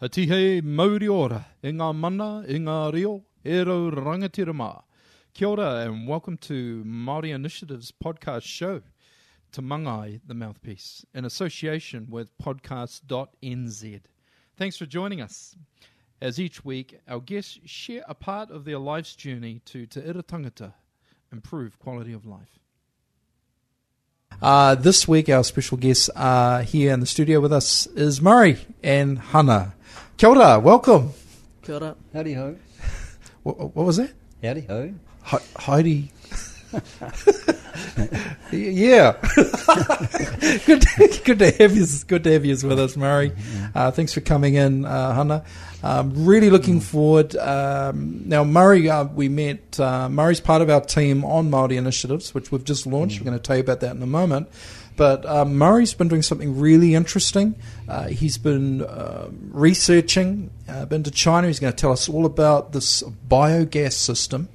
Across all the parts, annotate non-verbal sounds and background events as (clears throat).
Hatihe Mauri ora, e ngā mana, e ngā reo, e rau rangatira mā. Kia ora and welcome to Māori Initiative's podcast show, Te Mangai, the Mouthpiece, in association with podcast.nz. Thanks for joining us. As each week, our guests share a part of their life's journey to Te Ira Tangata, improve quality of life. Uh, this week, our special guests are here in the studio with us is Murray and Hannah. Kia ora, welcome. Kia ora. Howdy ho. What, what was that? Howdy ho. Hi- Heidi. (laughs) yeah. (laughs) good, to, good to have you. Good to have you with us, Murray. Uh, thanks for coming in, uh, Hannah. Um, really looking forward. Um, now, Murray, uh, we met. Uh, Murray's part of our team on Māori initiatives, which we've just launched. We're going to tell you about that in a moment. But um, Murray's been doing something really interesting. Uh, he's been uh, researching, uh, been to China. He's going to tell us all about this biogas system,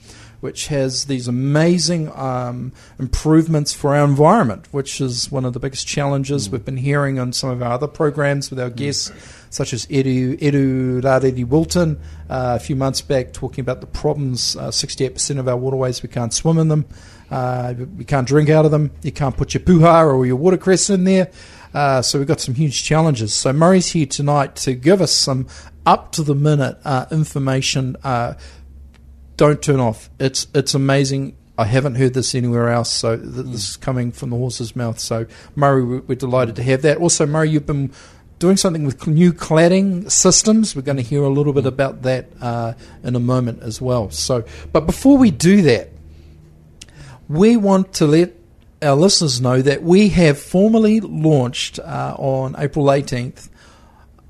which has these amazing um, improvements for our environment, which is one of the biggest challenges we've been hearing on some of our other programs with our guests, such as Edu, Edu Rareri Wilton uh, a few months back, talking about the problems. Uh, 68% of our waterways, we can't swim in them. Uh, you can't drink out of them. You can't put your puha or your watercress in there. Uh, so we've got some huge challenges. So Murray's here tonight to give us some up to the minute uh, information. Uh, don't turn off. It's it's amazing. I haven't heard this anywhere else, so th- this is coming from the horse's mouth. So Murray, we- we're delighted to have that. Also, Murray, you've been doing something with new cladding systems. We're going to hear a little bit about that uh, in a moment as well. So, but before we do that, we want to let our listeners know that we have formally launched uh, on April 18th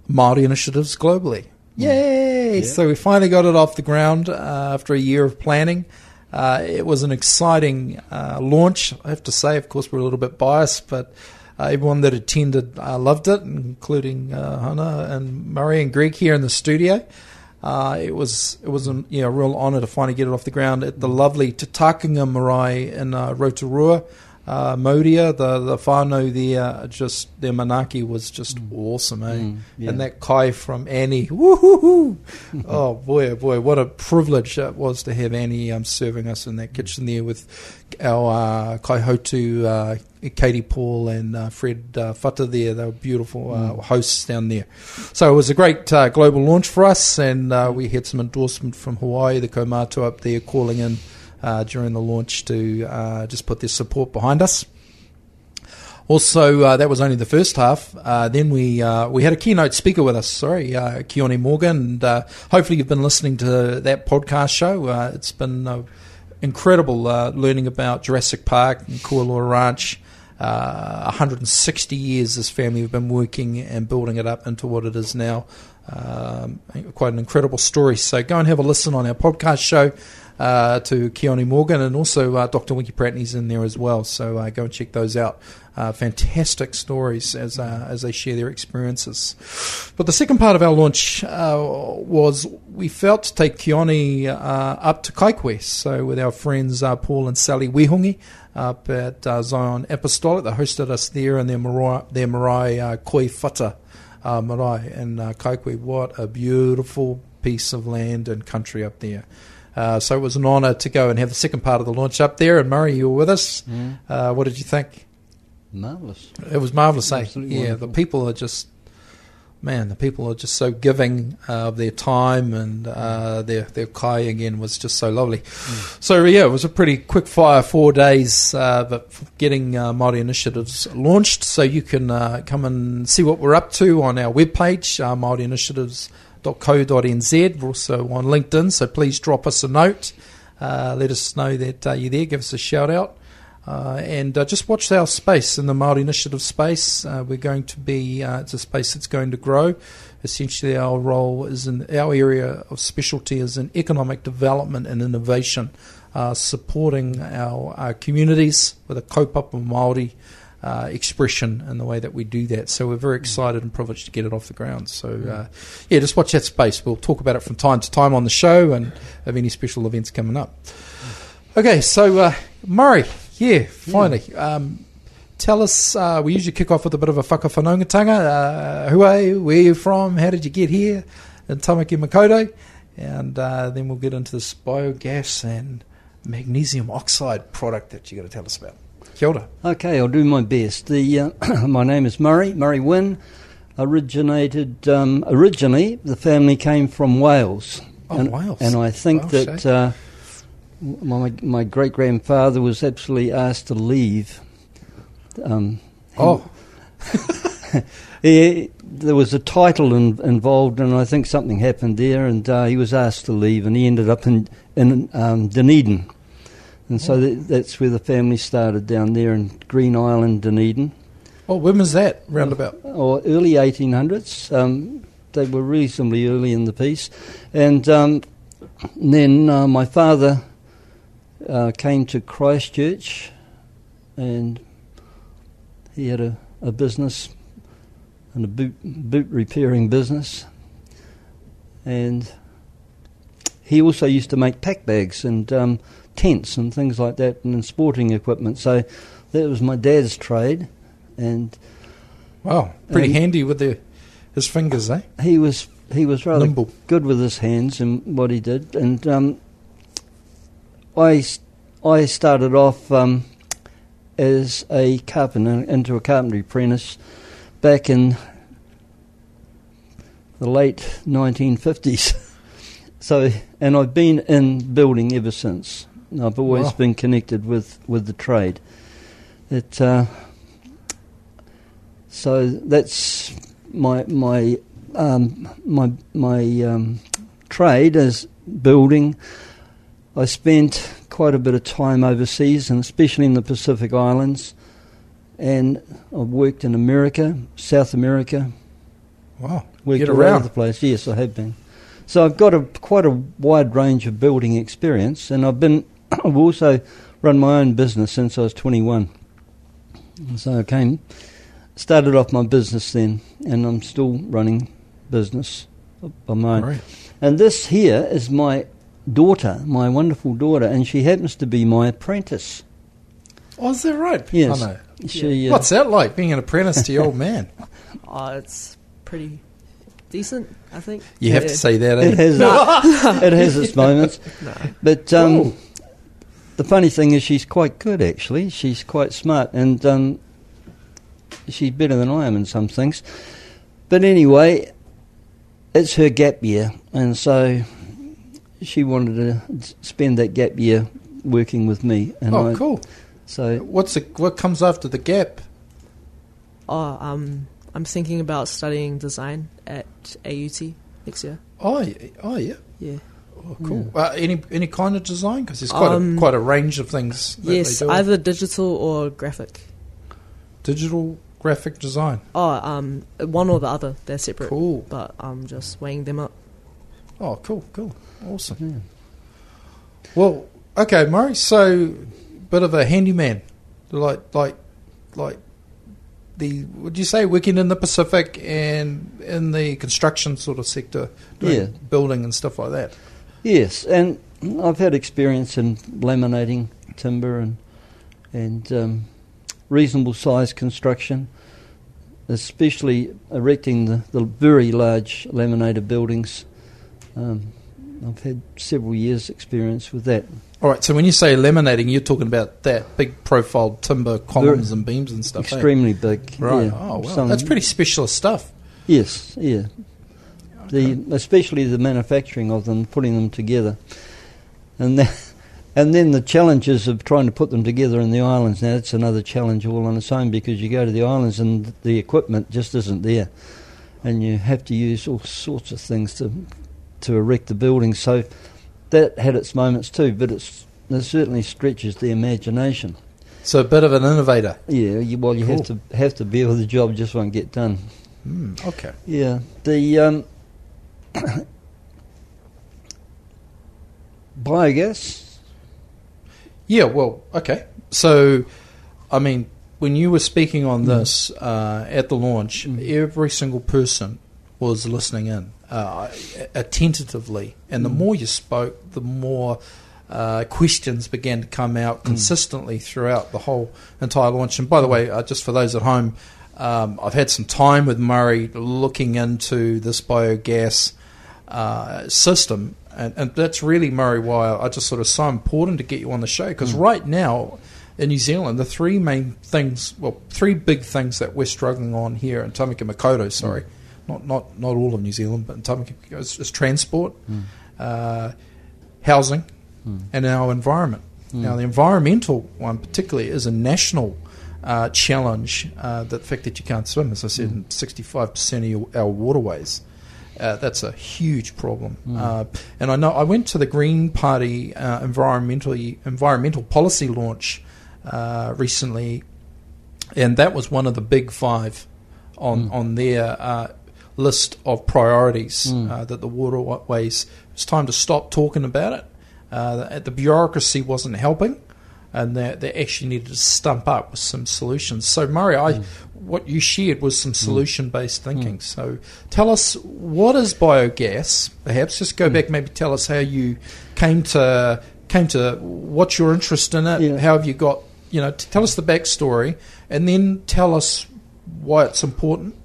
Māori initiatives globally. Yay! Yeah. So we finally got it off the ground uh, after a year of planning. Uh, it was an exciting uh, launch. I have to say, of course, we're a little bit biased, but uh, everyone that attended uh, loved it, including uh, Hannah and Murray and Greg here in the studio. Uh, it was it was a you know, real honour to finally get it off the ground at the lovely Te Takinga Marae in uh, Rotorua. Uh, Modia, the the whānau there, just their manaaki was just awesome, eh? Mm, yeah. And that kai from Annie, woohoo! (laughs) oh boy, oh boy, what a privilege it was to have Annie um, serving us in that kitchen there with our uh, kai hotu, uh, Katie Paul and uh, Fred uh, Futta there. They were beautiful uh, hosts down there. So it was a great uh, global launch for us, and uh, we had some endorsement from Hawaii, the Komato up there, calling in uh, during the launch to uh, just put their support behind us. Also, uh, that was only the first half. Uh, then we uh, we had a keynote speaker with us. Sorry, uh, Keone Morgan, and uh, hopefully you've been listening to that podcast show. Uh, it's been uh, incredible learning about Jurassic Park and Kualoa Ranch. Uh, 160 years this family have been working and building it up into what it is now. Um, quite an incredible story. So go and have a listen on our podcast show uh, to Keone Morgan and also uh, Dr. Winkie Pratney's in there as well. So uh, go and check those out. Uh, fantastic stories as uh, as they share their experiences. But the second part of our launch uh, was we felt to take Keone up to Kaikohe. So with our friends Paul and Sally Wehungi up at Zion Apostolic, they hosted us there in their marae, their marae Koi Whata uh, marae in uh, Kaikohe. What a beautiful piece of land and country up there. Uh, so it was an honour to go and have the second part of the launch up there. And Murray, you were with us. Mm. Uh, what did you think? Marvellous. It was marvellous, eh? Absolutely Yeah, wonderful. the people are just, man, the people are just so giving uh, of their time and uh, their their kai again was just so lovely. So yeah, it was a pretty quick fire four days, uh, but getting uh, Māori initiatives launched. So you can uh, come and see what we're up to on our webpage, uh, māoriinitiatives.co.nz. We're also on LinkedIn, so please drop us a note. Uh, let us know that uh, you're there. Give us a shout out. Uh, and uh, just watch our space in the Māori Initiative space. Uh, we're going to be, uh, it's a space that's going to grow. Essentially, our role is in, our area of specialty is in economic development and innovation, uh, supporting our, our communities with a kaupapa Māori uh, expression and the way that we do that. So we're very excited and privileged to get it off the ground. So, yeah, just watch that space. We'll talk about it from time to time on the show and have any special events coming up. Okay, so Murray, yeah, finally. Um, tell us. Uh, we usually kick off with a bit of a whakawhanaungatanga. Uh, who are you? Where are you from? How did you get here? In Tamaki Makaurau. And uh, then we'll get into this biogas and magnesium oxide product that you're going to tell us about. Kia ora. Okay, I'll do my best. The uh, (coughs) my name is Murray Murray Wynn. Originated um, originally, the family came from Wales. Oh, and, Wales. And I think that my my great grandfather was absolutely asked to leave. Um, Oh, (laughs) he, there was a title in, involved, and I think something happened there, and uh, he was asked to leave, and he ended up in in um, Dunedin, and so Oh. that, that's where the family started down there in Green Island, Dunedin, oh, when was that roundabout? or early 1800s. Um, they were reasonably early in the piece, and um, then uh, my father uh, came to Christchurch, and he had a, a business and a boot boot repairing business, and he also used to make pack bags and um, tents and things like that, and sporting equipment. So that was my dad's trade, and Wow, pretty Um, handy with the his fingers, eh? he was he was rather Nimble. good with his hands and what he did. And um, I I started off um, as a carpenter into a carpentry apprentice back in the late 1950s. (laughs) so and I've been in building ever since. I've always Wow. been connected with, with the trade. It uh, so that's my my um, my my um, trade is building. I spent quite a bit of time overseas, and especially in the Pacific Islands. And I've worked in America, South America, Wow, worked get around. the place. Yes, I have been. So I've got a quite a wide range of building experience, and I've been. (coughs) I've also run my own business since I was 21. So I came, started off my business then, and I'm still running business of my own. Great. And this here is my daughter, my wonderful daughter, and she happens to be my apprentice. Oh, is that right? Yes. I know. She, uh, What's that like, being an apprentice to your old man? (laughs) Oh, it's pretty decent, I think. You have to say that, It eh? has, (laughs) it has its moments. (laughs) No. But um, the funny thing is, she's quite good actually. She's quite smart, and um, she's better than I am in some things. But anyway, it's her gap year, and so she wanted to spend that gap year working with me. And Oh, I, cool. So What's the, what comes after the gap? Oh, um, I'm thinking about studying design at AUT next year. Oh, yeah. oh yeah. Yeah. Oh, cool. Uh, any any kind of design? Because there's quite a Um, quite a range of things. That yes, they do. either digital or graphic. digital graphic design. Oh, um, one or the other. They're separate. Cool. But I'm just weighing them up. Oh, cool, cool, awesome. yeah. Well, okay, Murray. So, bit of a handyman, like like like the would you say working in the Pacific and in the construction sort of sector, doing Yeah. building and stuff like that. Yes, and I've had experience in laminating timber and and um, reasonable size construction, especially erecting the, the very large laminated buildings. Um, I've had several years' experience with that. All right. So when you say laminating, you're talking about that big profile timber columns and beams and stuff. eh? Extremely big. Right. yeah. Oh, wow. Some- That's pretty specialist stuff. Yes, yeah. The especially the manufacturing of them, putting them together, and then, (laughs) and then the challenges of trying to put them together in the islands. Now that's another challenge all on its own because you go to the islands and the equipment just isn't there, and you have to use all sorts of things to to erect the building. So that had its moments too, but it's it certainly stretches the imagination. So a bit of an innovator. Yeah, you, well, you have to have to bear with the job; just won't get done. Hmm, okay. Yeah, the um, (coughs) biogas. Yeah, well, okay. So, I mean, when you were speaking Mm. on this uh, at the launch, every single person was listening in uh, attentively, and the Mm. more you spoke, the more uh, questions began to come out consistently throughout the whole entire launch. And by the way, uh, just for those at home, um, I've had some time with Murray looking into this biogas uh, system, and, and that's really Murray why I just sort of so important to get you on the show. Because right now in New Zealand, the three main things, well, three big things that we're struggling on here in Tamaki Makaurau, sorry, not not not all of New Zealand, but in Tamaki is, is transport, uh, housing, and our environment. Now, the environmental one particularly is a national uh, challenge. Uh, the fact that you can't swim, as I said, sixty-five percent of your, our waterways. Uh, that's a huge problem. Uh, and I know I went to the Green Party uh, environmentally environmental policy launch uh, recently, and that was one of the big five on on their uh, list of priorities uh, that the waterways. It's time to stop talking about it. Uh, the bureaucracy wasn't helping, and they, they actually needed to stump up with some solutions. So, Murray, I, what you shared was some solution based thinking. So, tell us what is biogas? Perhaps just go back, maybe tell us how you came to came to what's your interest in it. Yeah. How have you got? You know, t- tell us the backstory, and then tell us why it's important,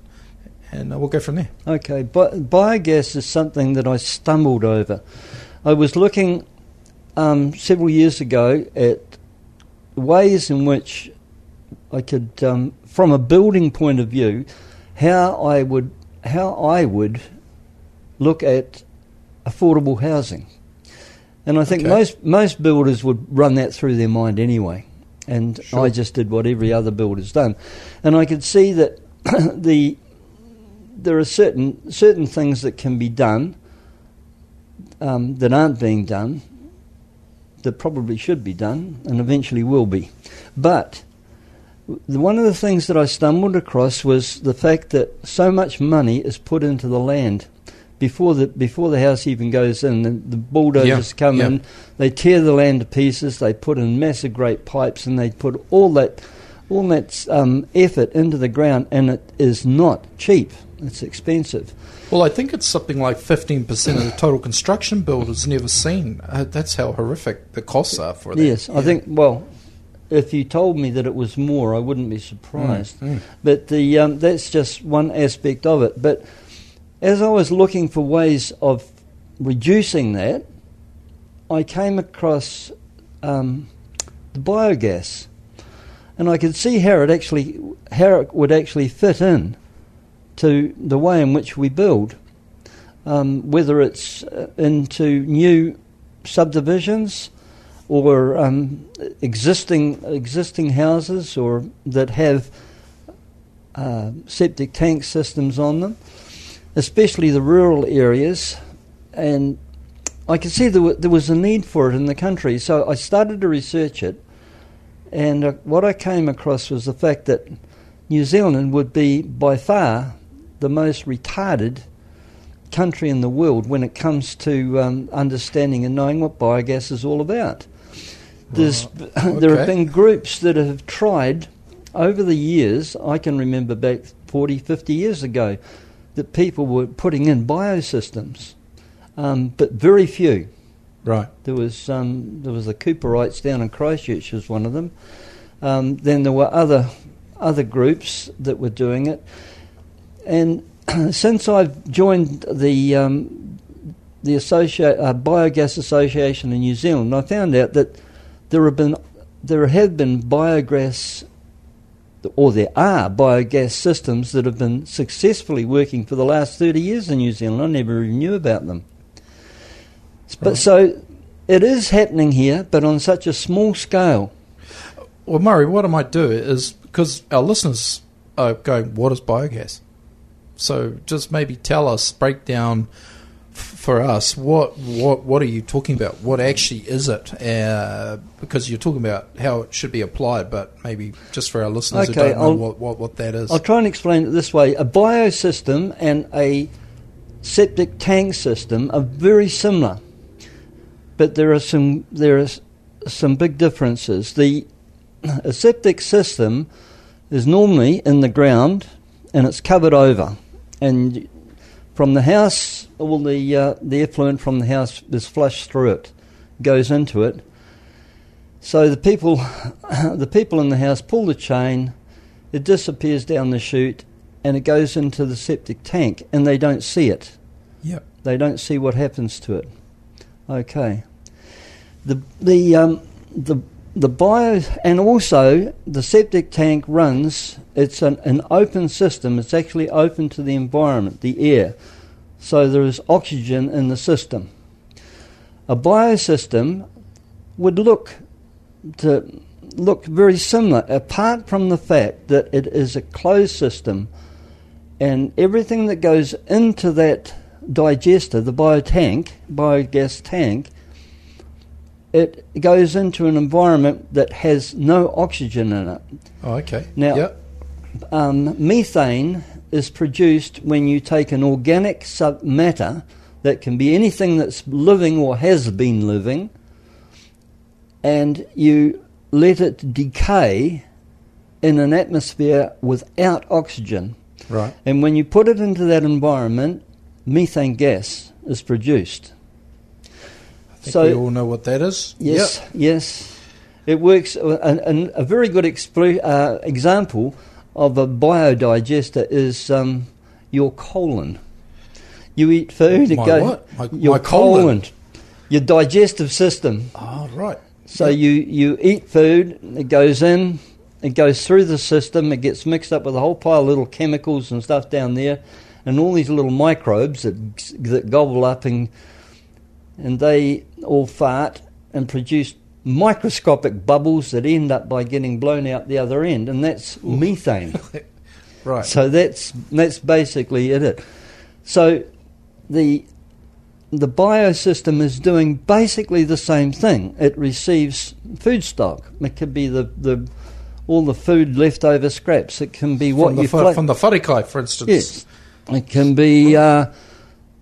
and uh, we'll go from there. Okay, bi- biogas is something that I stumbled over. I was looking um, several years ago at ways in which I could, um, from a building point of view, how I would how I would look at affordable housing. And I think Okay. most most builders would run that through their mind anyway. And Sure. I just did what every other builder's done. And I could see that (coughs) the there are certain certain things that can be done um, that aren't being done that probably should be done and eventually will be. But the, one of the things that I stumbled across was the fact that so much money is put into the land before the before the house even goes in. The, the bulldozers Yeah, come yeah. in, they tear the land to pieces, they put in massive great pipes, and they put all that all that um, effort into the ground, and it is not cheap. It's expensive. Well, I think it's something like 15% of the total construction build has never seen. Uh, that's how horrific the costs are for that. Yes, I think. Well, if you told me that it was more, I wouldn't be surprised. Mm, mm. But the um, that's just one aspect of it. But as I was looking for ways of reducing that, I came across um, the biogas, and I could see how it actually how it would actually fit in to the way in which we build, um, whether it's uh, into new subdivisions or um, existing existing houses or that have uh, septic tank systems on them, especially the rural areas, and I could see there, wa- there was a need for it in the country. So I started to research it, and uh, what I came across was the fact that New Zealand would be by far the most retarded country in the world when it comes to um, understanding and knowing what biogas is all about. There's, (laughs) there have been groups that have tried over the years, I can remember back 40, 50 years ago, that people were putting in biosystems, um, but very few. Right. There was um, there was the Cooperites down in Christchurch was one of them. Um, then there were other other groups that were doing it, and (clears throat) since I've joined the um, the associa- uh, Biogas Association in New Zealand, I found out that there have been there have been biogas or there are biogas systems that have been successfully working for the last 30 years in New Zealand. I never even knew about them. But Right. so it is happening here, but on such a small scale. Well, Murray, what I might do is because our listeners are going, "What is biogas?" So just maybe tell us, break down for us what what what are you talking about? What actually is it? Uh, because you're talking about how it should be applied, but maybe just for our listeners who don't know I'll- what, what what that is. I'll try and explain it this way. A biosystem and a septic tank system are very similar, but there are some there are some big differences. The a septic system is normally in the ground and it's covered over, and from the house, all the uh, the effluent from the house is flushed through it, goes into it. So the people, (laughs) the people in the house pull the chain, it disappears down the chute, and it goes into the septic tank, and they don't see it. Yep. They don't see what happens to it. Okay. The the um, the the bio and also the septic tank runs. It's an, an open system. It's actually open to the environment, the air. So there is oxygen in the system. A biosystem would look to look very similar, apart from the fact that it is a closed system, and everything that goes into that digester, the biotank, biogas tank, it goes into an environment that has no oxygen in it. Oh, okay. Now- Yep. Um, methane is produced when you take an organic sub matter that can be anything that's living or has been living, and you let it decay in an atmosphere without oxygen. Right. And when you put it into that environment, methane gas is produced. I think So- we all know what that is. Yes, yes. It works. uh, An, an, a very good explo- uh, example of a biodigester is um, your colon. You eat food, it goes. My- your my colon? Your digestive system. Oh, right. So you, you eat food, it goes in, it goes through the system, it gets mixed up with a whole pile of little chemicals and stuff down there, and all these little microbes that, that gobble up and, and they all fart and produce microscopic bubbles that end up by getting blown out the other end, and that's methane. (laughs) Right. So that's that's basically it. So the the biosystem is doing basically the same thing. It receives food stock. It could be the, the all the food leftover scraps. It can be what from, the, you fu- fla- from the wharekai, for instance. yes. It can be uh,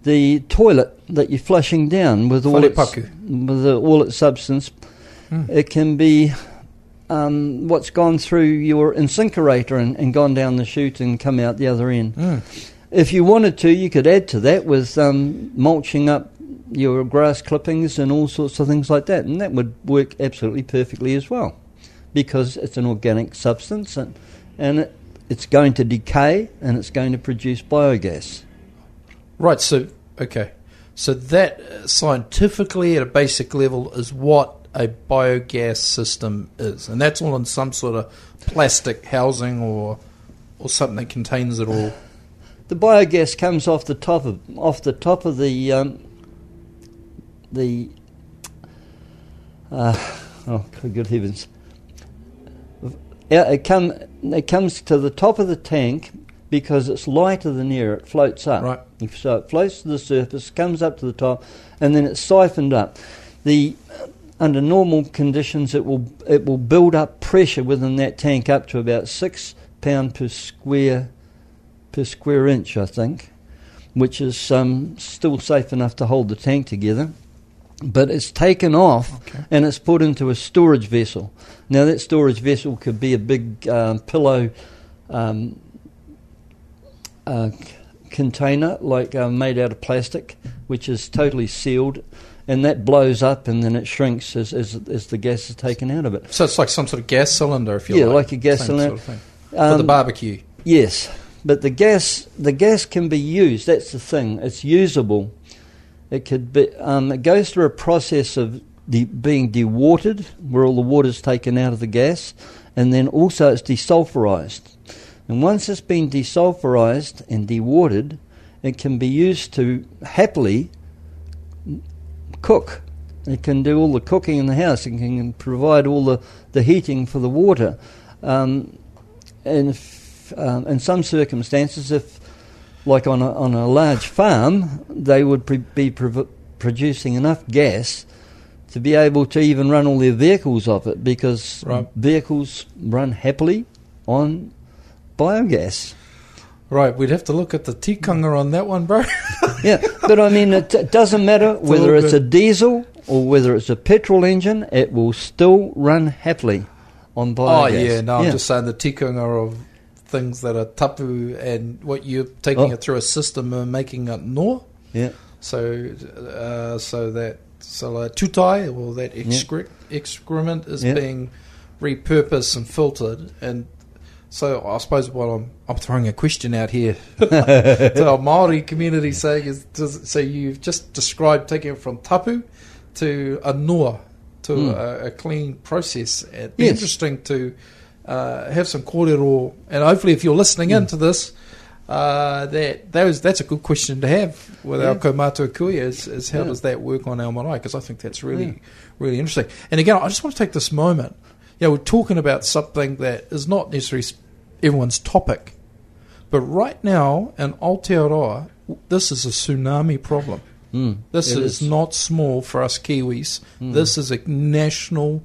the toilet that you're flushing down with all its with the, all its substance. Hmm. It can be um, what's gone through your incinerator and, and gone down the chute and come out the other end. Mm. If you wanted to, you could add to that with um, mulching up your grass clippings and all sorts of things like that, and that would work absolutely perfectly as well, because it's an organic substance and and it, it's going to decay and it's going to produce biogas. Right. So, okay. So that uh, scientifically, at a basic level, is what a biogas system is, and that's all in some sort of plastic housing or or something that contains it all. The biogas comes off the top of off the top of the um, the uh, oh good heavens! It come it comes to the top of the tank because it's lighter than air. It floats up. Right. So it floats to the surface, comes up to the top, and then it's siphoned up. The under normal conditions, it will it will build up pressure within that tank up to about six pound per square per square inch, I think, which is um, still safe enough to hold the tank together. But it's taken off Okay. and it's put into a storage vessel. Now that storage vessel could be a big um, pillow um, uh, c- container, like uh, made out of plastic, which is totally sealed, and that blows up and then it shrinks as as, as the gas is taken out of it. So it's like some sort of gas cylinder, if you like. Yeah, like. like a gas Same cylinder. Sort of thing. For the Um, barbecue. Yes, but the gas the gas can be used. That's the thing. It's usable. It could be. Um, it goes through a process of de- being dewatered, where all the water's taken out of the gas, and then also it's desulfurized. And once it's been desulfurized and dewatered, it can be used to happily cook. It can do all the cooking in the house. It can provide all the, the heating for the water. Um, and if, um, in some circumstances, if like on a, on a large farm, they would pre- be prov- producing enough gas to be able to even run all their vehicles off it because Right. vehicles run happily on biogas. Right, we'd have to look at the tikanga on that one, bro. (laughs) yeah, but I mean, it, it doesn't matter whether it's a diesel or whether it's a petrol engine, it will still run happily on biogas. Oh yeah, no, Yeah. I'm just saying the tikanga of things that are tapu and what you're taking Oh. it through a system and making it no. Yeah. So, uh, so that so like tutai or that excre- excrement is Yeah. being repurposed and filtered and so I suppose what I'm I'm throwing a question out here (laughs) to our Maori community saying is does, so you've just described taking it from tapu to a noa to Hmm. a, a clean process. It'd be Yes. interesting to uh, have some kōrero and hopefully if you're listening Hmm. into this uh, that those that's a good question to have with our Yeah. kaumātua kuia is, is how Yeah. does that work on our marae because I think that's really Yeah. really interesting. And again, I just want to take this moment. Know, we're talking about something that is not necessarily everyone's topic, but right now in Aotearoa, this is a tsunami problem. Mm, This is not small for us Kiwis. Mm. This is a national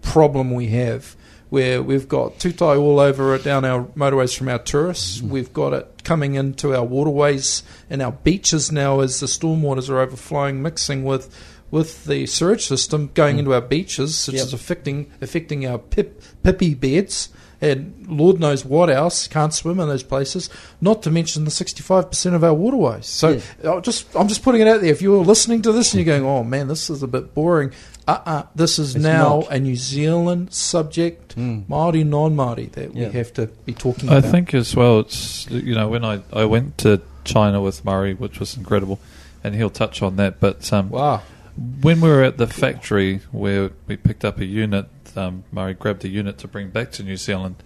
problem we have where we've got tutai all over it down our motorways from our tourists. Mm. We've got it coming into our waterways and our beaches now as the stormwaters are overflowing, mixing with with the sewage system going Mm. into our beaches, which Yep. is affecting affecting our pip, pipi beds. And Lord knows what else can't swim in those places. Not to mention the sixty-five percent of our waterways. So Yeah. I just I'm just putting it out there. If you're listening to this and you're going, "Oh man, this is a bit boring," uh, uh this is It's now not. a New Zealand subject, Mm. Maori, non-Maori, that Yeah. we have to be talking about I about. think as well, it's you know when I, I went to China with Murray, which was incredible, and he'll touch on that. But um, Wow. When we were at the factory where we picked up a unit, um, Murray grabbed a unit to bring back to New Zealand.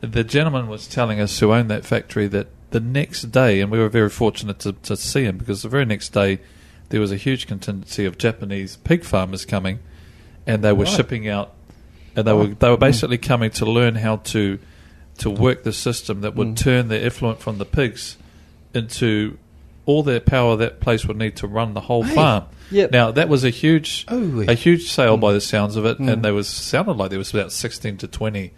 The gentleman was telling us who owned that factory that the next day, and we were very fortunate to, to see him because the very next day there was a huge contingency of Japanese pig farmers coming, and they were Right. shipping out, and they were they were basically coming to learn how to to work the system that would Mm. turn the effluent from the pigs into all their power that place would need to run the whole Hey. farm. Yep. Now that was a huge Oh, a huge sale by the sounds of it, Mm. and there was sounded like there was about sixteen to twenty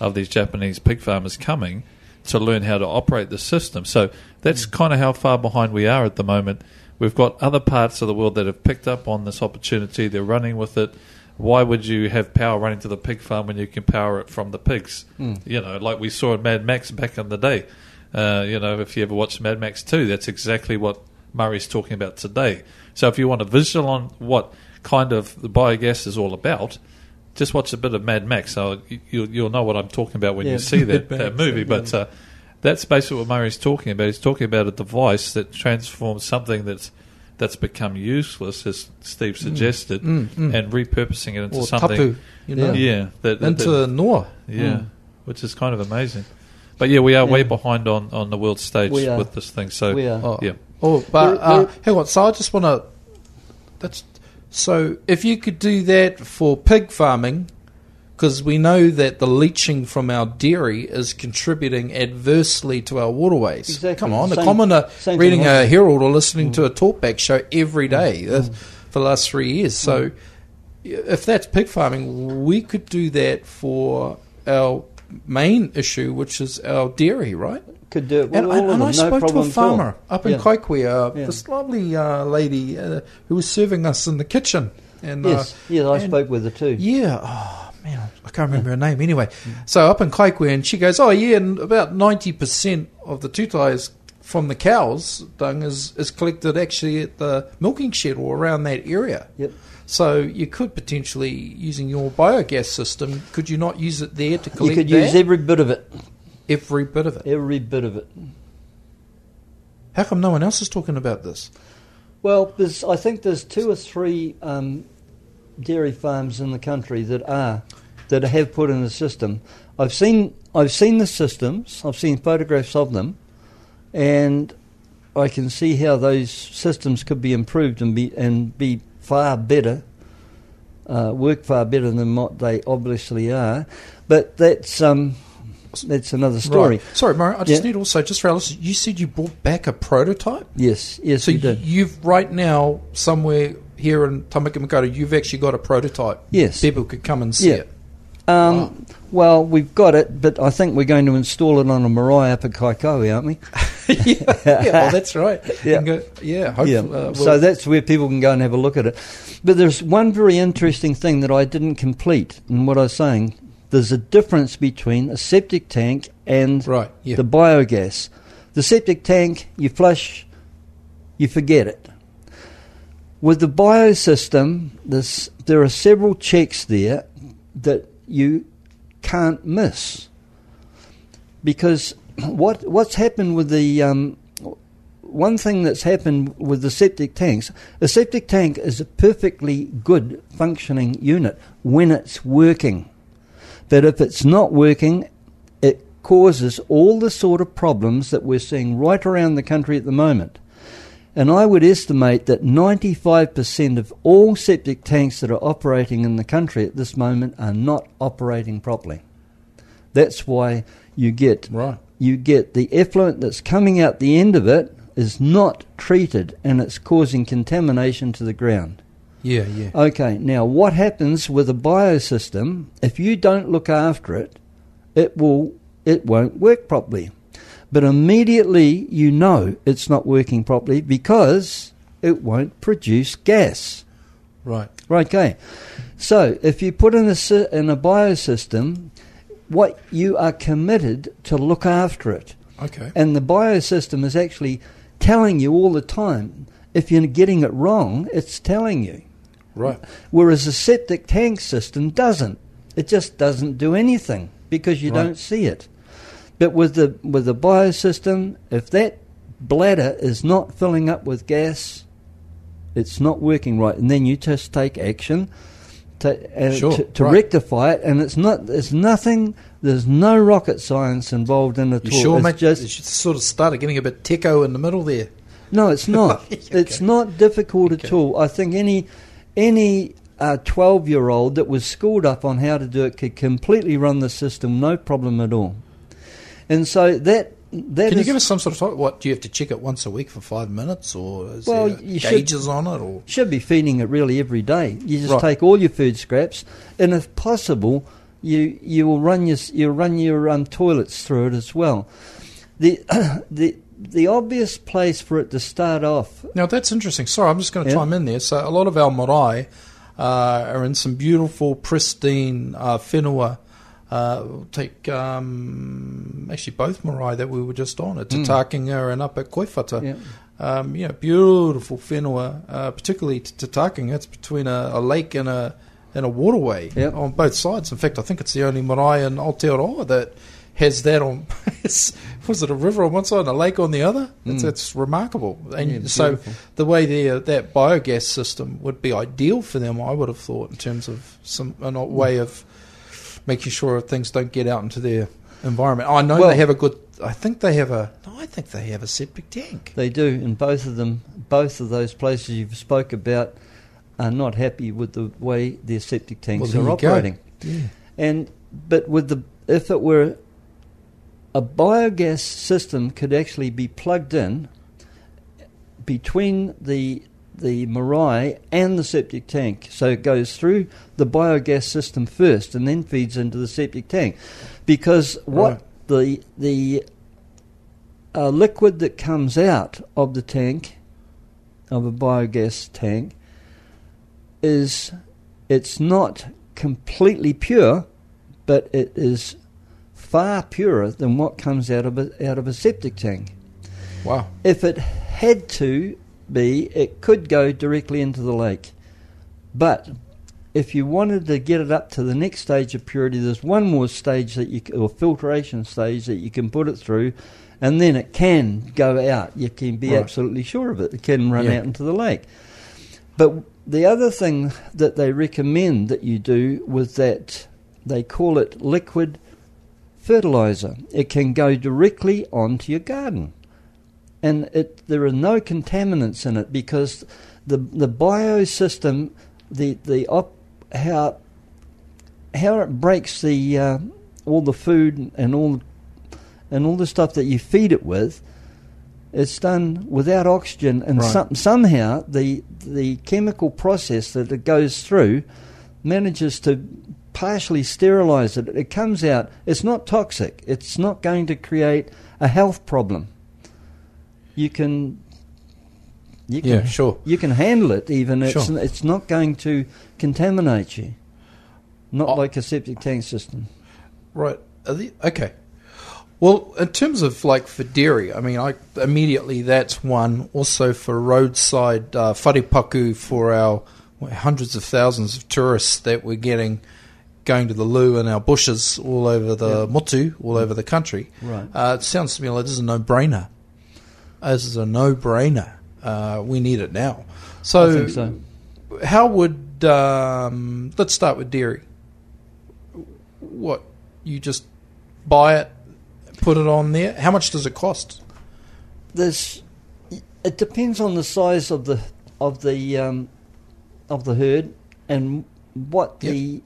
of these Japanese pig farmers coming to learn how to operate the system. So that's kind of how far behind we are at the moment. We've got other parts of the world that have picked up on this opportunity. They're running with it. Why would you have power running to the pig farm when you can power it from the pigs? Mm. You know, like we saw in Mad Max back in the day. Uh, you know, if you ever watched Mad Max 2, that's exactly what Murray's talking about today. So if you want a visual on what kind of the biogas is all about, just watch a bit of Mad Max. So you, you'll, you'll know what I'm talking about when Yeah. you see that, (laughs) that movie. But uh, that's basically what Murray's talking about. He's talking about a device that transforms something that's that's become useless, as Steve suggested, Mm, mm. and repurposing it into or something. tapu, you know, Yeah, that, that- into that- noa. yeah, Mm. which is kind of amazing. But yeah, we are way behind on, on the world stage with this thing. So we are. Oh, yeah, Oh, but We're- uh, we're- hang on. So I just want to. That's so. If you could do that for pig farming, because we know that the leaching from our dairy is contributing adversely to our waterways. Exactly. Come on, the Same- commoner reading a. Herald or listening to a talkback show every day uh, for the last three years. So, if that's pig farming, we could do that for our main issue, which is our dairy, right? Could do it. And, and, and I no spoke to a problem at all. farmer up in Yeah. Kaikohe, uh, Yeah. this lovely uh, lady uh, who was serving us in the kitchen. And Yes, uh, yes, I and- spoke with her too. yeah, oh man, I can't remember her name. Anyway, so up in Kaikohe, and she goes, "Oh yeah, and about ninety percent of the tutai is from the cows dung is is collected actually at the milking shed or around that area." Yep. So you could potentially using your biogas system, could you not use it there to collect? You could that? use every bit of it. every bit of it. Every bit of it. How come no one else is talking about this? Well, there's, I think there's two or three um, dairy farms in the country that are that have put in the system. I've seen I've seen the systems. I've seen photographs of them, and I can see how those systems could be improved and be and be far better, uh, work far better than what they obviously are. But that's um, that's another story. Right. Sorry, Murray, I just Yeah. need also, just for our listeners, you said you brought back a prototype? Yes, yes, so you've, right now, somewhere here in Tamaki Makaurau, you've actually got a prototype. Yes. People could come and see Yeah. it. Um, Well, we've got it, but I think we're going to install it on a marae up at Kaikohe, aren't we? (laughs) (laughs) yeah, yeah, well, that's right. Yeah. go- yeah, hopefully. yeah. Uh, so that's where people can go and have a look at it. But there's one very interesting thing that I didn't complete in what I was saying. There's a difference between a septic tank and right, yeah. the biogas. The septic tank, you flush, you forget it. With the biosystem, there are several checks there that you can't miss. Because (clears throat) what what's happened with the um, one thing that's happened with the septic tanks, a septic tank is a perfectly good functioning unit when it's working. But if it's not working, it causes all the sort of problems that we're seeing right around the country at the moment. And I would estimate that 95% of all septic tanks that are operating in the country at this moment are not operating properly. That's why you get Right. You get the effluent that's coming out the end of it is not treated and it's causing contamination to the ground. Yeah, yeah. Okay, now what happens with a biosystem if you don't look after it, it will it won't work properly. But immediately you know it's not working properly because it won't produce gas. Right. Right, okay. So if you put in a in a biosystem, what you are committed to look after it. Okay. And the biosystem is actually telling you all the time. If you're getting it wrong, it's telling you. Right. Whereas a septic tank system doesn't. It just doesn't do anything because you Right. don't see it. But with the with the biosystem, if that bladder is not filling up with gas, it's not working right, and then you just take action to, uh, Sure, to, to right. rectify it. And it's not. There's nothing. There's no rocket science involved in it You all. sure, it's mate? just you sort of started getting a bit techo in the middle there. no, it's (laughs) not. Okay. It's not difficult Okay. at all. I think any any twelve year old that was schooled up on how to do it could completely run the system, no problem at all. And so that Can you is- give us some sort of time? What do you have to check it once a week for five minutes, or is Well, there you should- on it, or should be feeding it really every day. You just Right. take all your food scraps, and if possible, you you will run your you run your um, toilets through it as well. The (coughs) the the obvious place for it to start off Now that's interesting. Sorry, I'm just going to Yeah. chime in there. So a lot of our marae uh, are in some beautiful, pristine uh, whenua. Uh, we'll take um, actually both marae that we were just on at Mm. And up at Koiwhata. Yeah. Um, you know, beautiful whenua, uh, particularly Tatakinga. It's between a, a lake and a and a waterway Yep. on both sides. In fact, I think it's the only marae in Aotearoa that has that on. (laughs) was it a river on one side and a lake on the other? It's, Mm. it's remarkable. And Yeah, so beautiful. the way the, uh, that biogas system would be ideal for them, I would have thought, in terms of some a way of making sure things don't get out into their environment. I know Well- they have a good. I think they have a. No, I think they have a septic tank. They do, and both of them, both of those places you've spoke about, are not happy with the way their septic tanks Well, are operating. Yeah. And but with the if it were a biogas system could actually be plugged in between the the marae and the septic tank. So it goes through the biogas system first and then feeds into the septic tank. Because what the the uh, liquid that comes out of the tank of a biogas tank is it's not completely pure, but it is far purer than what comes out of a, out of a septic tank. Wow. If it had to be, it could go directly into the lake. But if you wanted to get it up to the next stage of purity, there's one more stage that you or filtration stage that you can put it through, and then it can go out. You can be Right. absolutely sure of it. It can run Yeah. out into the lake. But the other thing that they recommend that you do with that, they call it liquid fertilizer. It can go directly onto your garden, and it there are no contaminants in it because the the biosystem, the the op, how how it breaks the uh, all the food and all and all the stuff that you feed it with. It's done without oxygen, and Right. some, somehow the the chemical process that it goes through manages to partially sterilize it. It comes out. It's not toxic. It's not going to create a health problem. You can. You can Yeah, sure. you can handle it even it's Sure. it's not going to contaminate you not Oh. like a septic tank system Right. Are the, okay. Well, in terms of like for dairy, I mean, I immediately that's one. Also for roadside uh, wharepaku for our well, hundreds of thousands of tourists that we're getting going to the loo and our bushes all over the Yeah. motu, all over the country. Right. Uh, it sounds to me like this is a no-brainer. This is a no-brainer. Uh, we need it now. So, I think so. how would um, let's start with dairy? What you just buy it, put it on there? How much does it cost? There's, it depends on the size of the of the um, of the herd and what Yep. the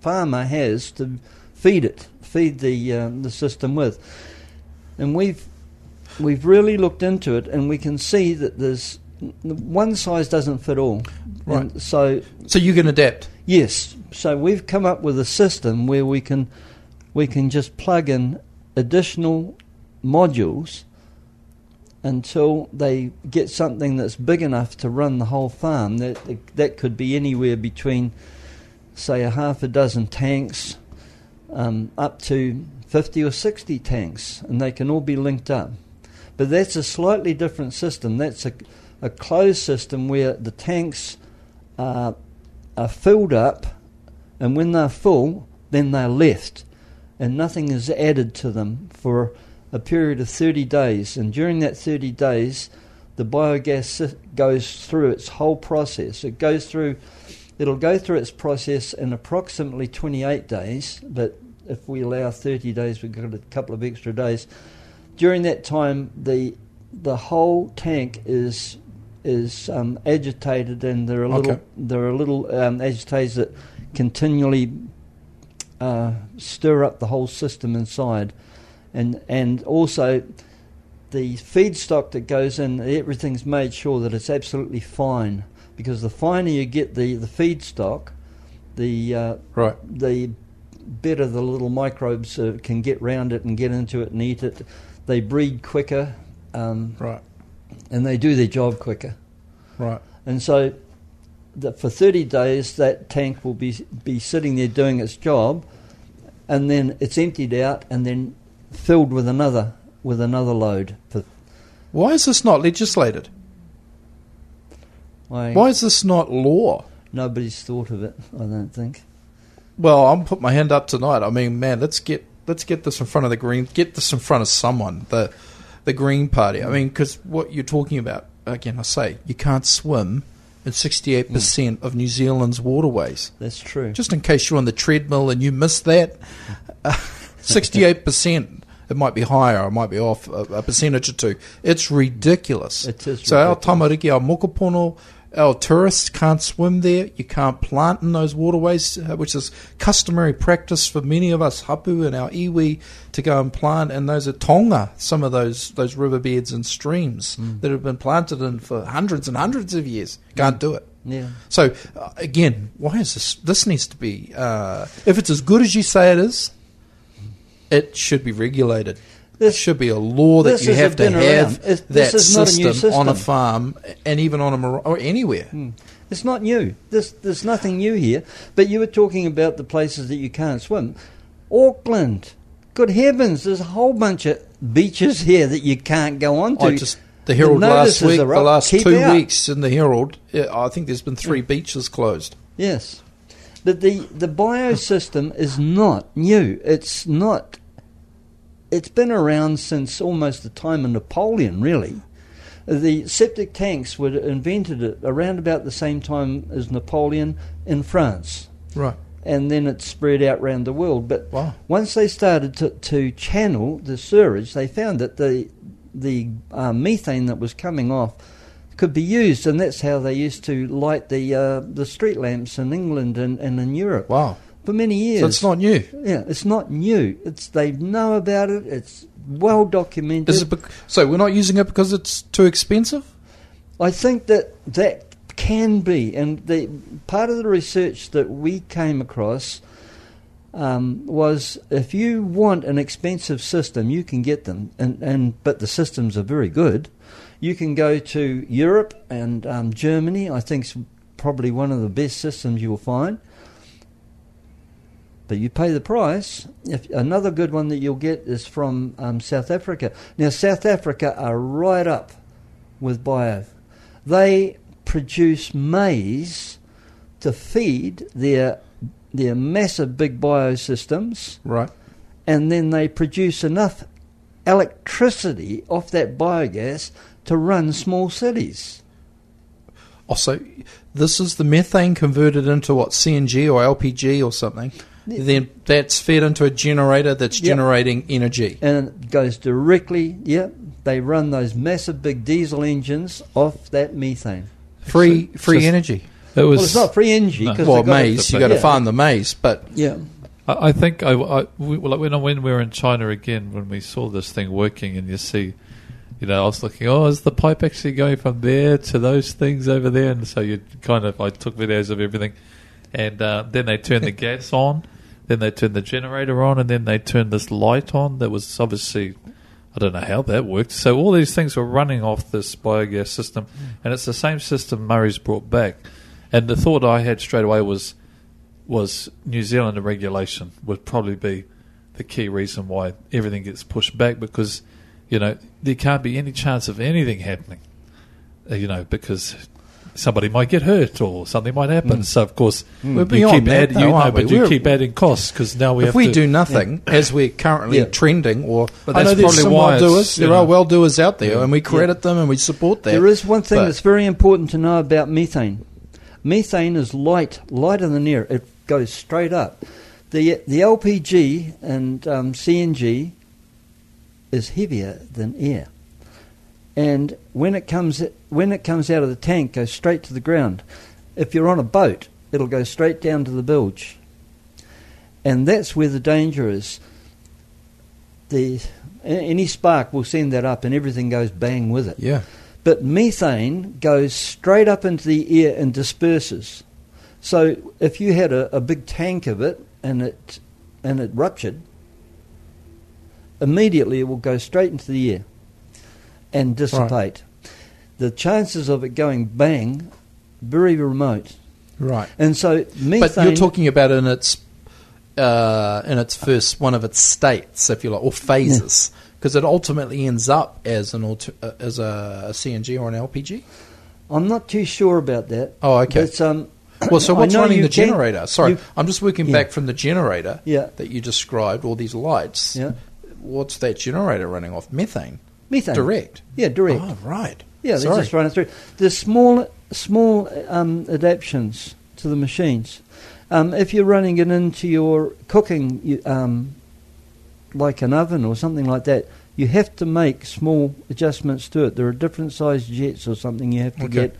farmer has to feed it, feed the um, the system with, and we've we've really looked into it, and we can see that there's one size doesn't fit all. Right. And so So you can adapt. Yes. So we've come up with a system where we can we can just plug in additional modules until they get something that's big enough to run the whole farm. That that could be anywhere between, say, a half a dozen tanks, um, up to fifty or sixty tanks, and they can all be linked up. But that's a slightly different system. That's a, a closed system where the tanks are, are filled up, and when they're full, then they're left, and nothing is added to them for a period of 30 days. And during that 30 days, the biogas goes through its whole process. It goes through, it'll go through its process in approximately 28 days, but if we allow 30 days, we've got a couple of extra days. During that time, the the whole tank is is um, agitated, and there are little Okay. there are little um, agitators that continually uh, stir up the whole system inside, and and also the feedstock that goes in, everything's made sure that it's absolutely fine because the finer you get the the feedstock, the uh, Right. the better the little microbes uh, can get round it and get into it and eat it. They breed quicker, um, Right. and they do their job quicker. Right. And so, that for 30 days, that tank will be be sitting there doing its job, and then it's emptied out and then filled with another with another load. Why is this not legislated? why, Why is this not law? nobody's thought of it. I don't think. Well, I'm put my hand up tonight. I mean, man, let's get let's get this in front of the Green. Get this in front of someone. The the Green Party. I mean, because what you're talking about again, I say you can't swim in 68 percent hmm. of New Zealand's waterways. That's true. Just in case you're on the treadmill and you missed that, uh, (laughs) 68 percent. It might be higher. It might be off a, a percentage or two. It's ridiculous. It is So our ridiculous. tamariki, our mokopuna, our tourists can't swim there. You can't plant in those waterways, uh, which is customary practice for many of us hapu and our iwi to go and plant. And those are taonga, some of those those riverbeds and streams Mm. that have been planted in for hundreds and hundreds of years. Can't do it. yeah. So uh, again, why is this? This needs to be. Uh, if it's as good as you say it is, it should be regulated. This- should be a law that you have to around. have that this a new system, on a farm and even on a or anywhere. Hmm. It's not new. This, there's nothing new here. But you were talking about the places that you can't swim. Auckland. Good heavens, there's a whole bunch of beaches here that you can't go on to. I just the Herald last week, the last Keep two out. weeks in the Herald, I think there's been three beaches closed. Yes. But the, the biosystem is not new. It's not. It's been around since almost the time of Napoleon, really. The septic tanks were invented around about the same time as Napoleon in France. Right. and then it spread out around the world. But Wow. once they started to, to channel the sewage, they found that the the uh, methane that was coming off could be used, and that's how they used to light the uh, the street lamps in England and, and in Europe Wow. For many years. So it's not new. yeah, it's not new. It's they know about it. It's well documented. Is it bec- so we're not using it because it's too expensive? I think that that can be, and the part of the research that we came across um, was if you want an expensive system, you can get them, and, and but the systems are very good. You can go to Europe and um, Germany. I think is probably one of the best systems you will find. But you pay the price. If another good one that you'll get is from um, South Africa. Now, South Africa are right up with bio. They produce maize to feed their their massive big biosystems, Right. and then they produce enough electricity off that biogas to run small cities. Also, this is the methane converted into what CNG or LPG or something. Yeah. Then that's fed into a generator that's Yep. generating energy. and it goes directly. Yeah, they run those massive big diesel engines off that methane. Free So- free so- energy. It was. Well, it's not free energy No. because Well, they've got to- maize. You got to yeah. farm the maize, but Yeah, I I think I, I we, well, when when we were in China again, when we saw this thing working, and you see, you know, I was looking, oh, is the pipe actually going from there to those things over there? And so you kind of, I took videos of everything, and uh, then they turned the (laughs) gas on, then they turned the generator on, and then they turned this light on. That was obviously, I don't know how that worked. So all these things were running off this biogas system, and it's the same system Murray's brought back. And the thought I had straight away was was New Zealand regulation would probably be the key reason why everything gets pushed back because you know there can't be any chance of anything happening uh, you know because somebody might get hurt or something might happen Mm. so of course we're you keep that, adding though, you know, aren't we? but you We're- keep adding costs because now we have. if have we to, do nothing, as we're currently Yeah. trending, or But I know there's probably some well-doers. there know- are well doers out there, Yeah. and we credit them and we support that. there is one thing But- that's very important to know about methane. Methane is light, lighter than air. It goes straight up. The the LPG and um, CNG is heavier than air, and when it comes when it comes out of the tank, goes straight to the ground. If you're on a boat, it'll go straight down to the bilge, and that's where the danger is. The any spark will send that up, and everything goes bang with it. yeah, But methane goes straight up into the air and disperses. So if you had a, a big tank of it and it and it ruptured, immediately it will go straight into the air and dissipate. The chances of it going bang very remote. right. And so methane. But you're talking about in its uh, in its first one of its states, if you like, or phases, because it ultimately ends up as an alter, uh, as a CNG or an LPG. I'm not too sure about that. Oh, okay. But, um, (clears throat) Well, so what's running the can- generator? Sorry, I'm just working Yeah. back from the generator Yeah. that you described. All these lights. Yeah. What's that generator running off? Methane. Methane. Direct. Yeah, direct. Oh, right. Yeah, they Sorry. just run it through. There's small, small um, adaptations to the machines. Um, if you're running it into your cooking, you, um, like an oven or something like that, you have to make small adjustments to it. There are different sized jets or something you have to Okay. get,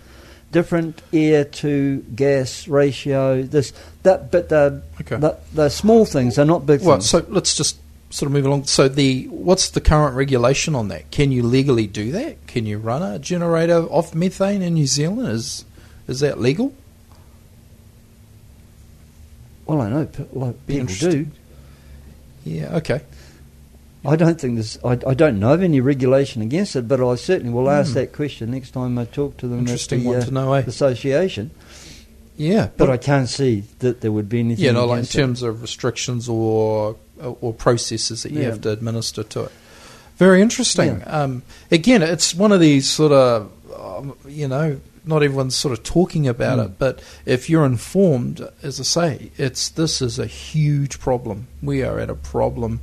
different air to gas ratio. This, that, but the, Okay. the, the small things are not big Well, things. so let's just sort of move along. So the what's the current regulation on that? Can you legally do that? Can you run a generator off methane in New Zealand? Is is that legal? well, I know like people do. Yeah. Okay. I don't think there's. I, I don't know of any regulation against it, but I certainly will ask Hmm. that question next time I talk to them Interesting at the one uh, to know. Eh? association. Yeah, But I can't see that there would be anything. you know, like in against it. terms of restrictions or or processes that you Yeah. have to administer to it. Very interesting. Um, again, it's one of these sort of, um, you know, not everyone's sort of talking about Mm. it, but if you're informed, as I say, it's this is a huge problem. We are at a problem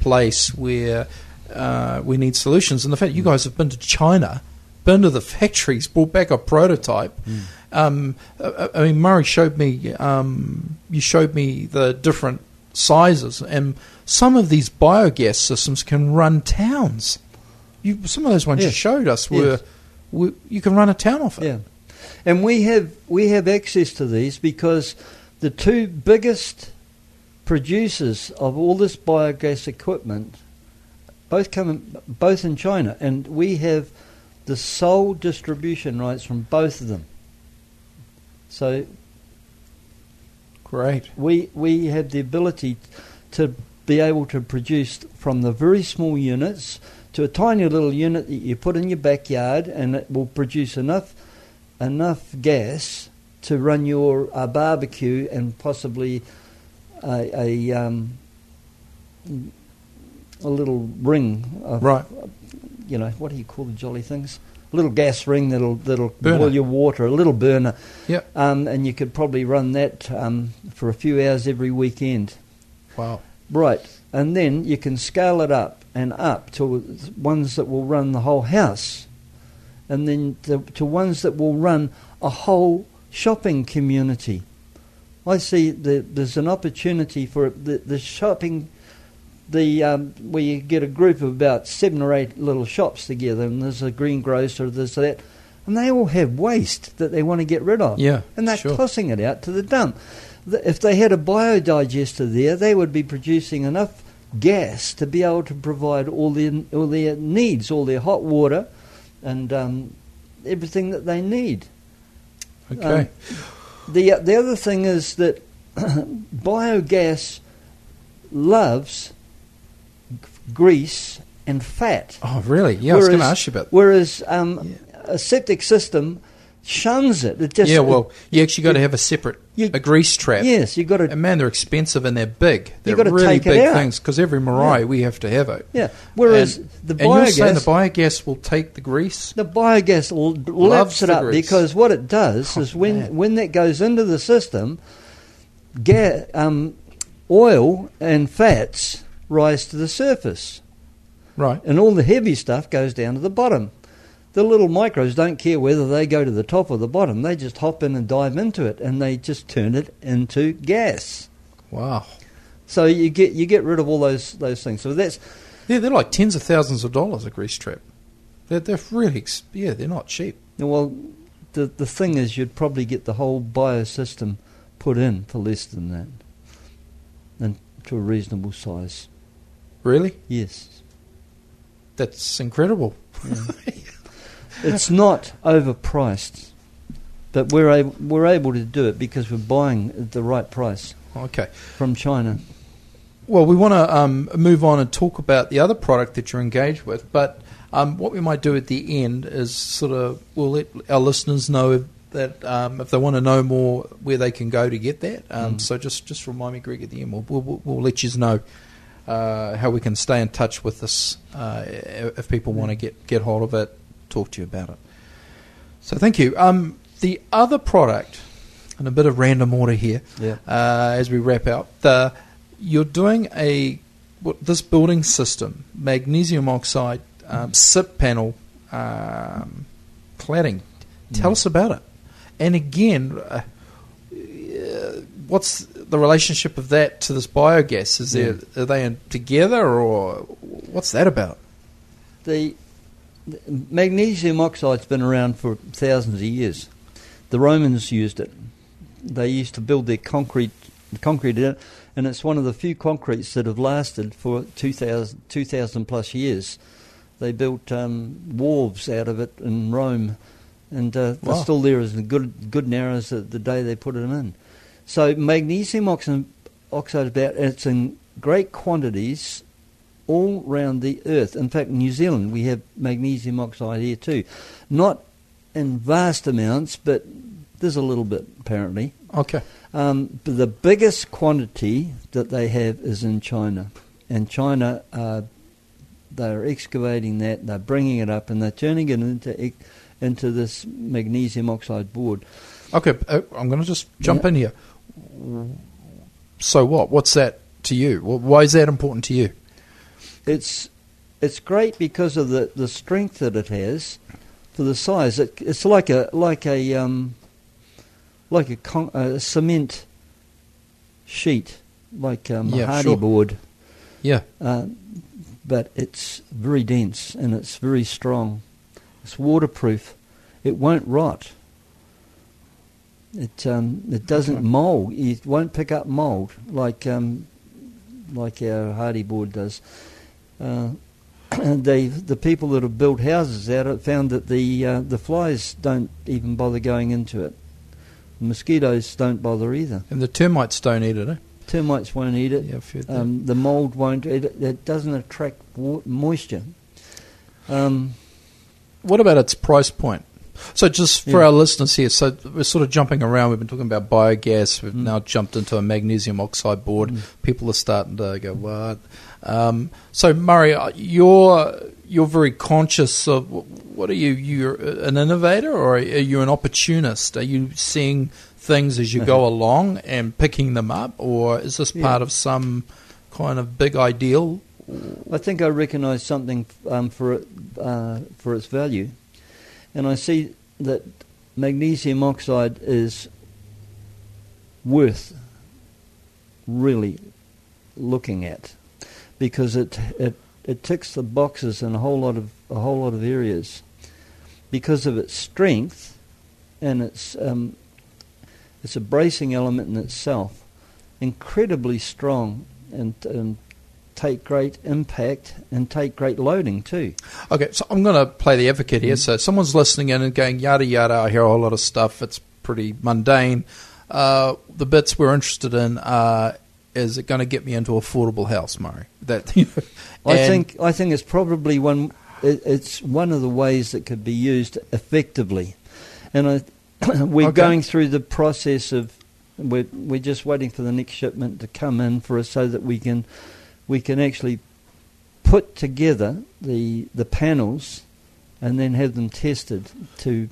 place where uh, we need solutions. And the fact you guys have been to China, been to the factories, brought back a prototype. Um, I, I mean, Murray showed me. Um, you showed me the different sizes, and some of these biogas systems can run towns. You, some of those ones you showed us were, Yes. were you can run a town off it. Yeah, and we have we have access to these because the two biggest producers of all this biogas equipment both come in, both in China, and we have the sole distribution rights from both of them. So Great. we we have the ability to be able to produce from the very small units to a tiny little unit that you put in your backyard, and it will produce enough enough gas to run your uh, barbecue and possibly a a, um, a little ring of Right. you know, what do you call the jolly things? Little gas ring that'll that'll Burner. boil your water, a little burner. Yep. Um, and you could probably run that um, for a few hours every weekend. Wow. Right. And then you can scale it up and up to ones that will run the whole house. And then to, to ones that will run a whole shopping community. I see that there's an opportunity for the, the shopping, the um, where you get a group of about seven or eight little shops together, and there's a greengrocer, there's that, and they all have waste that they want to get rid of Yeah. and they're sure. tossing it out to the dump. If they had a biodigester there, they would be producing enough gas to be able to provide all their all their needs, all their hot water, and um, everything that they need. Okay. The the other thing is that (coughs) biogas loves grease and fat. oh, really? Yeah, I was going to Whereas- ask you about. Whereas um, a septic system shuns it. It just yeah, well, you actually got to have a separate You- a grease trap. yes, you got to And man, they're expensive and they're big. They're gotta really take it big out. things because every marae Yeah. we have to have it. yeah. Whereas and, the and you're saying the biogas, biogas will take the grease? the biogas l- Loves laps it up grease. because what it does Oh, is when man. when that goes into the system, ga- um, oil and fats rise to the surface. Right. and all the heavy stuff goes down to the bottom. The little micros don't care whether they go to the top or the bottom. They just hop in and dive into it, and they just turn it into gas. Wow. So you get you get rid of all those those things. So that's Yeah, they're like tens of thousands of dollars a grease trap. They're, they're really, yeah, they're not cheap. well, the the thing is, you'd probably get the whole biosystem put in for less than that, and to a reasonable size. Really? Yes, That's incredible. it's not overpriced, but we're able we're able to do it because we're buying at the right price Okay. from China. Well, we want to um, move on and talk about the other product that you're engaged with, but um, what we might do at the end is sort of we'll let our listeners know that um, if they want to know more, where they can go to get that. Um, Mm. So just just remind me, Greg, at the end. We'll, we'll, we'll let you know uh, how we can stay in touch with this uh, if people want to get get hold of it, talk to you about it. So thank you. Um, the other product, and a bit of random order here Yeah. uh, as we wrap out. The, you're doing a what, this building system, magnesium oxide um, SIP panel um, cladding. Tell Mm. us about it. And again, uh, uh, what's the relationship of that to this biogas? Is there are they in, together or what's that about? The, the magnesium oxide's been around for thousands of years. The Romans used it. They used to build their concrete concrete in it, and it's one of the few concretes that have lasted for 2,000, 2,000 plus years. They built um, wharves out of it in Rome, and uh, they're still there as good good now as the, the day they put them in. So magnesium oxide, oxide about it's in great quantities all round the earth. In fact, New Zealand we have magnesium oxide here too, not in vast amounts, but there's a little bit apparently. Okay. Um, but the biggest quantity that they have is in China, and China uh, they're excavating that, they're bringing it up, and they're turning it into into this magnesium oxide board. Okay, uh, I'm going to just jump Yeah. in here. So what? What's that to you? Why is that important to you? It's it's great because of the, the strength that it has for the size. It, it's like a like a um, like a, con- a cement sheet, like um, Yeah, a Hardie sure. board. Yeah. Uh, but it's very dense and it's very strong. It's waterproof. It won't rot. It um, it doesn't mold. It won't pick up mold like um, like our Hardie board does. Uh, (coughs) they the people that have built houses out of it found that the uh, the flies don't even bother going into it. The mosquitoes don't bother either. And the termites don't eat it, eh? Termites won't eat it. Yeah, I've heard that. Um, the mold won't. It, it doesn't attract wa- moisture. Um, What about its price point? So, just for Yeah. our listeners here, so we're sort of jumping around. We've been talking about biogas. We've Mm. now jumped into a magnesium oxide board. Mm. People are starting to go, "What?" Um, so, Murray, uh, you're you're very conscious of what are you? You're an innovator, or are you an opportunist? Are you seeing things as you go (laughs) along and picking them up, or is this Yeah. part of some kind of big ideal? I think I recognise something um, for uh, for its value, and I see that magnesium oxide is worth really looking at because it it it ticks the boxes in a whole lot of a whole lot of areas. Because of its strength and its um, it's a bracing element in itself, incredibly strong and, and take great impact and take great loading too. Okay, so I'm going to play the advocate here. Mm. So someone's listening in and going yada yada. I hear a whole lot of stuff. It's pretty mundane. Uh, the bits we're interested in are is it going to get me into affordable house, Murray? That (laughs) you know, I think I think it's probably one. It, it's one of the ways that could be used effectively, and I, (clears throat) we're Okay. going through the process of we're we're just waiting for the next shipment to come in for us so that we can we can actually put together the the panels and then have them tested to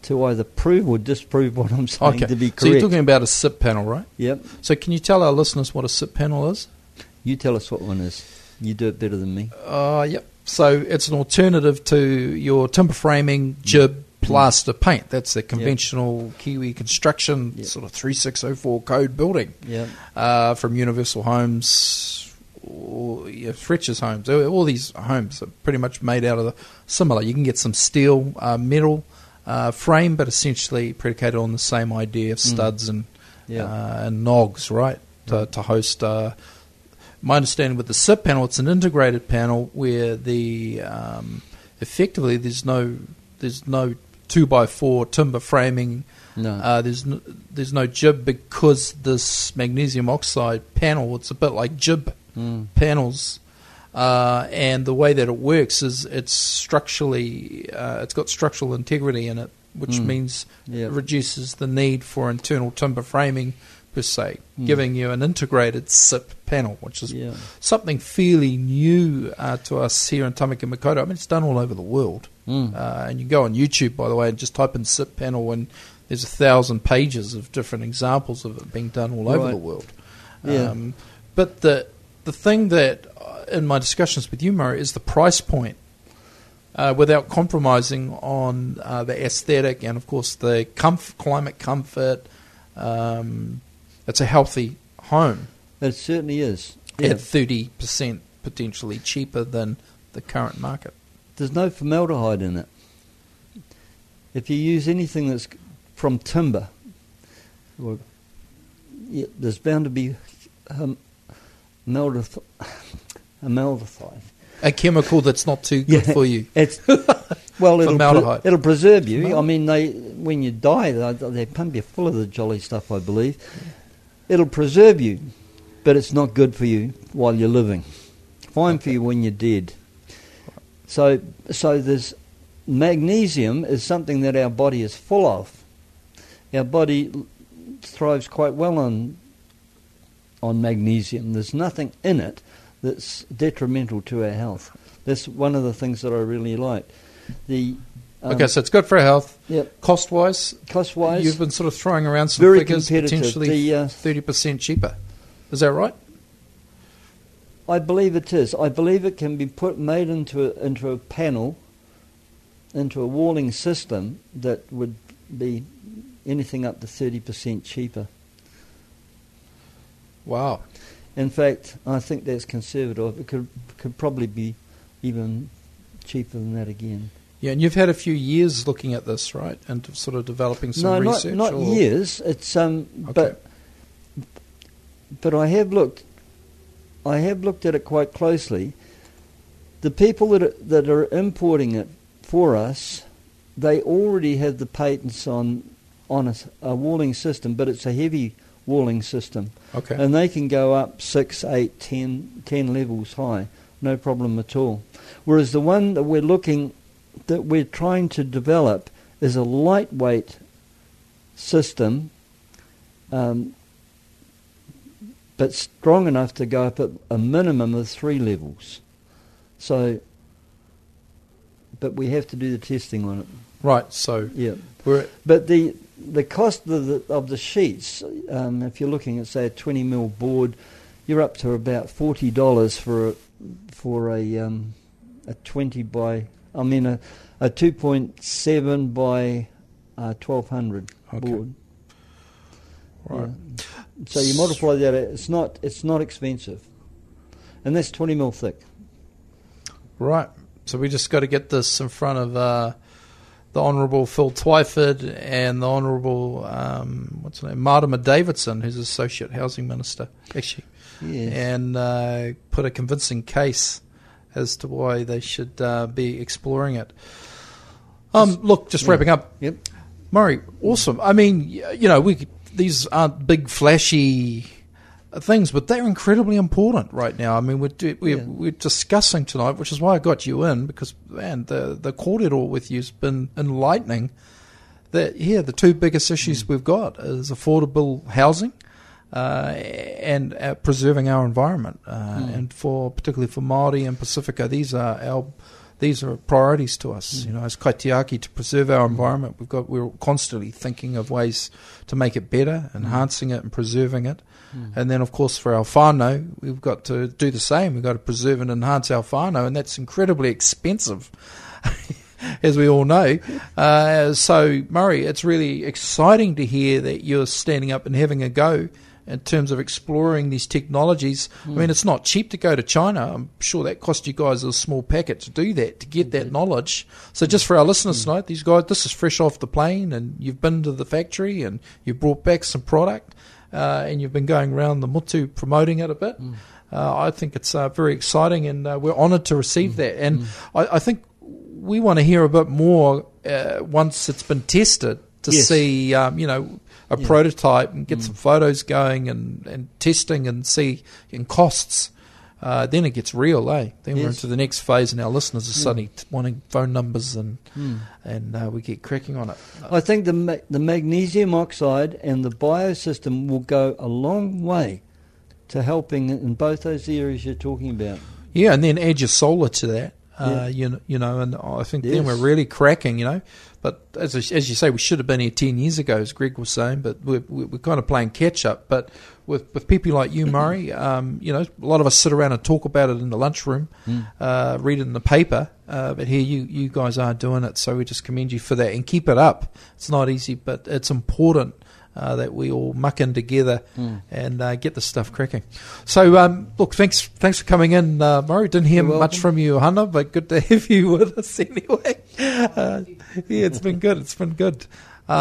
to either prove or disprove what I'm saying okay. to be correct. So you're talking about a SIP panel, right? yep. So can you tell our listeners what a SIP panel is? You tell us what one is. You do it better than me. Uh, yep. So it's an alternative to your timber framing, jib, plaster, paint. That's the conventional Kiwi construction Yep. sort of 3604 code building. Yep. uh, from Universal Homes, yeah, Fletcher's Homes. All these homes are pretty much made out of the similar. You can get some steel, uh, metal uh, frame, but essentially predicated on the same idea of Mm. studs and Yeah. uh, and nogs, right? To, to host. Uh, my understanding with the SIP panel, it's an integrated panel where the um, effectively there's no there's no two by four timber framing no. uh, there's no, there's no jib because this magnesium oxide panel. It's a bit like jib Mm. panels, uh, and the way that it works is it's structurally uh, it's got structural integrity in it, which Mm. means Yeah. it reduces the need for internal timber framing per se, Mm. giving you an integrated SIP panel, which is Yeah. something fairly new uh, to us here in Tamaki Makaurau. I mean, it's done all over the world. Mm. Uh, and you go on YouTube, by the way, and just type in SIP panel, and there's a thousand pages of different examples of it being done all over the world. Yeah. Um, but the the thing that, uh, in my discussions with you, Murray, is the price point. Uh, without compromising on uh, the aesthetic and, of course, the comf- climate comfort, um, it's a healthy home It certainly is. Yeah. at thirty percent potentially cheaper than the current market. There's no formaldehyde in it. If you use anything that's from timber, or yeah, there's bound to be um, maldath- amaldehyde. A chemical that's not too good Yeah. for you. (laughs) It's well, it'll, pre- it'll preserve you. I mean, they when you die, they, they pump you full of the jolly stuff. I believe it'll preserve you, but it's not good for you while you're living. Fine for you when you're dead. So, so there's magnesium is something that our body is full of. Our body thrives quite well on on magnesium. There's nothing in it that's detrimental to our health. That's one of the things that I really like. The um, okay, so it's good for our health. yep, Cost wise, cost wise, you've been sort of throwing around some very figures potentially uh, thirty percent cheaper. Is that right? I believe it is. I believe it can be put made into a, into a panel, into a walling system that would be anything up to thirty percent cheaper. Wow. In fact, I think that's conservative. It could could probably be even cheaper than that again. Yeah, and you've had a few years looking at this, right? And sort of developing some no, research. not not or- years. It's um, Okay. but but I have looked. I have looked at it quite closely. The people that are, that are importing it for us, they already have the patents on on a, a walling system, but it's a heavy walling system, Okay. and they can go up six, eight, ten, ten levels high, no problem at all. Whereas the one that we're looking, that we're trying to develop, is a lightweight system, um, but strong enough to go up at a minimum of three levels. So, but we have to do the testing on it. Right. So Yeah. we're But the the cost of the of the sheets, um, if you're looking at say a 20 mil board, you're up to about forty dollars for a for a um, a 20 by I mean a a 2.7 by uh, 1200 Okay. board. right. Yeah. So you multiply that. It's not it's not expensive, and that's 20 mil thick. Right. So we just got to get this in front of uh, the Honourable Phil Twyford and the Honourable um, what's her name, Marama Davidson, who's Associate Housing Minister, actually, Yeah. and uh, put a convincing case as to why they should uh, be exploring it. Um, look, just Yeah. wrapping up, Yep. Murray, awesome. I mean, you know, we these aren't big flashy things, but they're incredibly important right now. I mean, we're we're, Yeah. we're discussing tonight, which is why I got you in because man, the the kōrero with you's been enlightening. That yeah, the two biggest issues Mm. we've got is affordable housing. Uh, and uh, preserving our environment, uh, Mm. and for particularly for Maori and Pacifica, these are our these are priorities to us. Mm. You know, as kaitiaki to preserve our environment, we've got we're constantly thinking of ways to make it better, enhancing it and preserving it. Mm. And then, of course, for our whānau, we've got to do the same. We've got to preserve and enhance our whānau, and that's incredibly expensive, (laughs) as we all know. Uh, so, Murray, it's really exciting to hear that you're standing up and having a go in terms of exploring these technologies. I mean, it's not cheap to go to China. I'm sure that cost you guys a small packet to do that, to get that knowledge. So, just for our listeners tonight, these guys, this is fresh off the plane, and you've been to the factory and you've brought back some product, uh, and you've been going around the motu promoting it a bit. Uh, I think it's uh, very exciting, and uh, we're honoured to receive that. And I, I think we want to hear a bit more uh, once it's been tested to Yes. see, um, you know, a Yeah. prototype and get some photos going and, and testing and see in costs. Uh, then it gets real, eh? Then we're into the next phase, and our listeners are suddenly t- wanting phone numbers, and Mm. and uh, we get cracking on it. I think the ma- the magnesium oxide and the biosystem will go a long way to helping in both those areas you're talking about. Yeah, and then add your solar to that. Uh, Yeah. you know, you know, and I think then we're really cracking. You know, but as as you say, we should have been here ten years ago, as Greg was saying. But we're we're we're kind of playing catch up. But with with people like you, Murray, (laughs) um, you know, a lot of us sit around and talk about it in the lunchroom, uh, read it in the paper. Uh, but here you you guys are doing it, so we just commend you for that and keep it up. It's not easy, but it's important. Uh, that we all muck in together and uh, get the stuff cracking. So, um, look, thanks, thanks for coming in, uh, Murray. Didn't hear much from you, Hannah, but good to (laughs) have you with us anyway. Uh, yeah, it's been good. It's been good. Uh,